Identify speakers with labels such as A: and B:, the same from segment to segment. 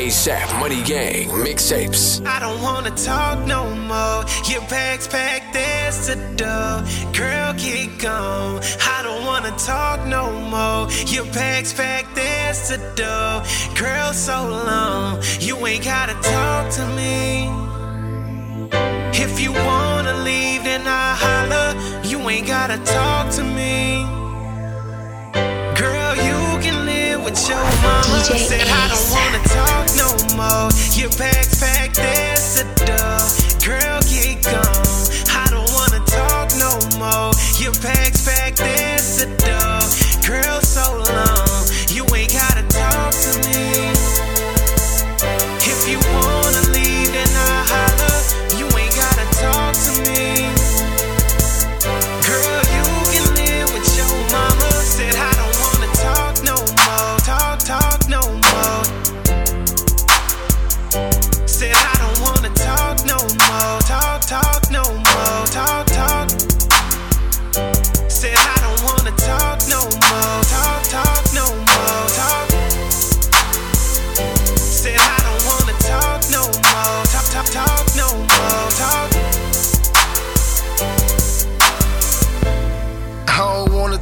A: ASAP Money Gang mixtapes.
B: I don't wanna talk no more. Your bags packed, there's the door. Girl, get gone. I don't wanna talk no more. Your bags packed, there's the door. Girl, so long. You ain't gotta talk to me. If you wanna leave, then I holler. You ain't gotta talk to me.
C: DJ
B: Said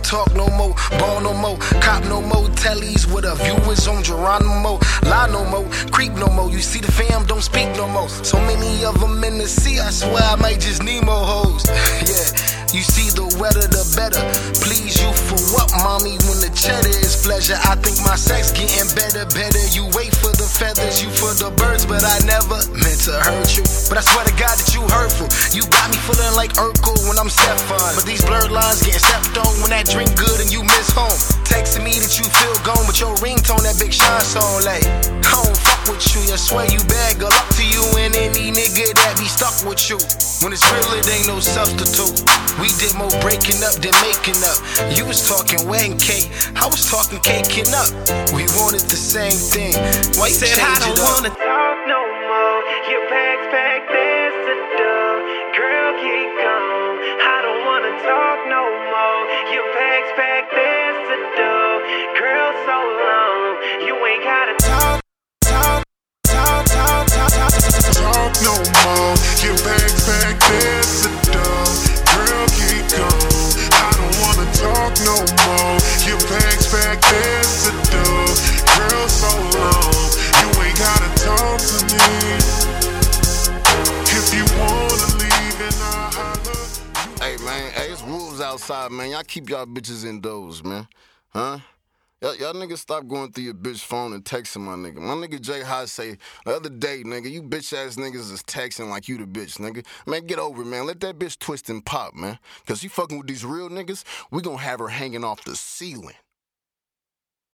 B: talk no more,
D: ball no more, cop no more, tellies with a viewers on Geronimo, lie no more, creep no more. You see the fam don't speak no more. So many of them in the sea, I swear I might just need more hoes. yeah, you see the wetter the better. Please you for what, mommy? When the cheddar is pleasure, I think my sex getting better, better. You wait for the feathers, you for the birds, but I never meant to hurt you. But I swear to God that you hurtful. You got me feeling like Urkel when I'm Stefan. But these blurred lines getting stepped on when that drink good and you miss home. Texting me that you feel gone with your ringtone, that big shine song. Like, I don't fuck with you. I swear you bad. Good luck to you and be stuck with you. When it's real, it ain't no substitute. We did more breaking up than making up. You was talking wedding cake, I was talking caking up. We wanted the same thing. Why you
B: Said I don't wanna talk no more. Your bags packed, there's the door. Girl, get gone. I don't wanna talk no more. Your bags packed, there's the door. Girl, so long. You
E: Your bags back there's the door. Girl. I don't wanna talk no more. Back the door. Girl, so long. You ain't gotta talk to me. If you wanna leave, then I holler.
F: Hey man, hey, it's wolves outside, man. Y'all keep y'all bitches indoors, man. Huh? Y'all, y'all niggas stop going through your bitch phone and texting my nigga. My nigga Jay High say the other day, nigga, you bitch ass niggas is texting like you the bitch, nigga. Man, get over it, man. Let that bitch twist and pop, man. Cause you fucking with these real niggas, we gonna have her hanging off the ceiling.